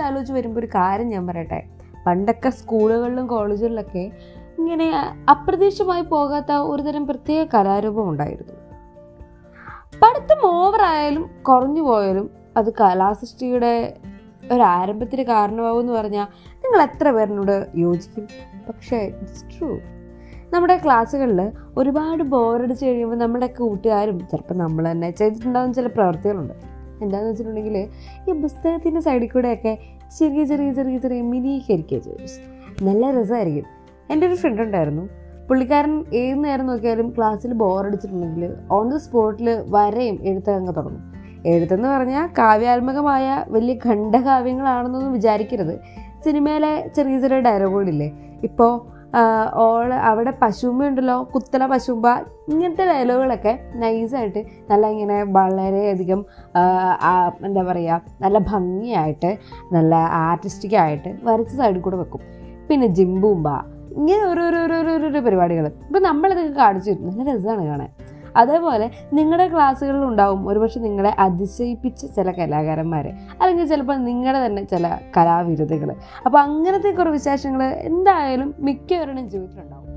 ആലോചിച്ച് ആലോചിച്ച് വരുമ്പോൾ ഒരു കാര്യം ഞാൻ പറയട്ടെ? പണ്ടൊക്കെ സ്കൂളുകളിലും കോളേജുകളിലൊക്കെ ഇങ്ങനെ അപ്രതീക്ഷിതമായി പോകാത്ത ഒരുതരം പ്രത്യേക കലാരൂപം ഉണ്ടായിരുന്നു. പഠിത്തം ഓവറായാലും കുറഞ്ഞു പോയാലും അത് കലാസൃഷ്ടിയുടെ ഒരു ആരംഭത്തിന് കാരണമാകുമെന്ന് പറഞ്ഞാൽ നിങ്ങൾ എത്ര പേരിനോട് യോജിക്കും? പക്ഷേ ഇറ്റ്സ് ട്രൂ നമ്മുടെ ക്ലാസ്സുകളിൽ ഒരുപാട് ബോറടിച്ച് കഴിയുമ്പോൾ നമ്മുടെ കൂട്ടുകാരും ചിലപ്പോൾ നമ്മൾ തന്നെ ചെയ്തിട്ടുണ്ടാകുന്ന ചില പ്രവർത്തികളുണ്ട്. എന്താണെന്ന് വെച്ചിട്ടുണ്ടെങ്കിൽ ഈ പുസ്തകത്തിന്റെ സൈഡിൽ കൂടെയൊക്കെ ചെറിയ ചെറിയ ചെറിയ ചെറിയ മിനി കരിക്കേച്ചേഴ്സ് നല്ല രസമായിരിക്കും. എന്റെ ഒരു ഫ്രണ്ട് ഉണ്ടായിരുന്നു. പുള്ളിക്കാരൻ ഏത് നേരം നോക്കിയാലും ക്ലാസ്സിൽ ബോറടിച്ചിട്ടുണ്ടെങ്കിൽ ഓൺ ദി സ്പോട്ടിൽ വരയും എഴുത്തങ്ങ് തുടങ്ങും. എഴുത്തെന്ന് പറഞ്ഞാൽ കാവ്യാത്മകമായ വലിയ ഖണ്ഡകാവ്യങ്ങളാണെന്നൊന്നും വിചാരിക്കരുത്. സിനിമയിലെ ചെറിയ ചെറിയ ഡയലോഗുകളില്ലേ ഇപ്പോൾ ഓൾ അവിടെ പശുമ്പ ഉണ്ടല്ലോ കുത്തല പശുമ്പ ഇങ്ങനത്തെ ഡയലോഗുകളൊക്കെ നൈസായിട്ട് നല്ല ഇങ്ങനെ വളരെയധികം എന്താ പറയുക നല്ല ഭംഗിയായിട്ട് നല്ല ആർട്ടിസ്റ്റിക്കായിട്ട് വരച്ച സൈഡിൽ കൂടെ വെക്കും. പിന്നെ ജിംബൂമ്പ ഇങ്ങനെ ഓരോരോരോരോരോ പരിപാടികൾ ഇപ്പം നമ്മളിതൊക്കെ കാണിച്ചു തരും. നല്ല രസമാണ് കാണാൻ. അതേപോലെ നിങ്ങളുടെ ക്ലാസ്സുകളിൽ ഉണ്ടാവും ഒരുപക്ഷെ നിങ്ങളെ അതിശയിപ്പിച്ച ചില കലാകാരന്മാർ അല്ലെങ്കിൽ ചിലപ്പോൾ നിങ്ങളുടെ തന്നെ ചില കലാവിരുദ്ധകൾ അപ്പോൾ അങ്ങനത്തെ കുറേ വിശേഷങ്ങൾ എന്തായാലും മിക്കവരുടെയും ജീവിതത്തിലുണ്ടാവും.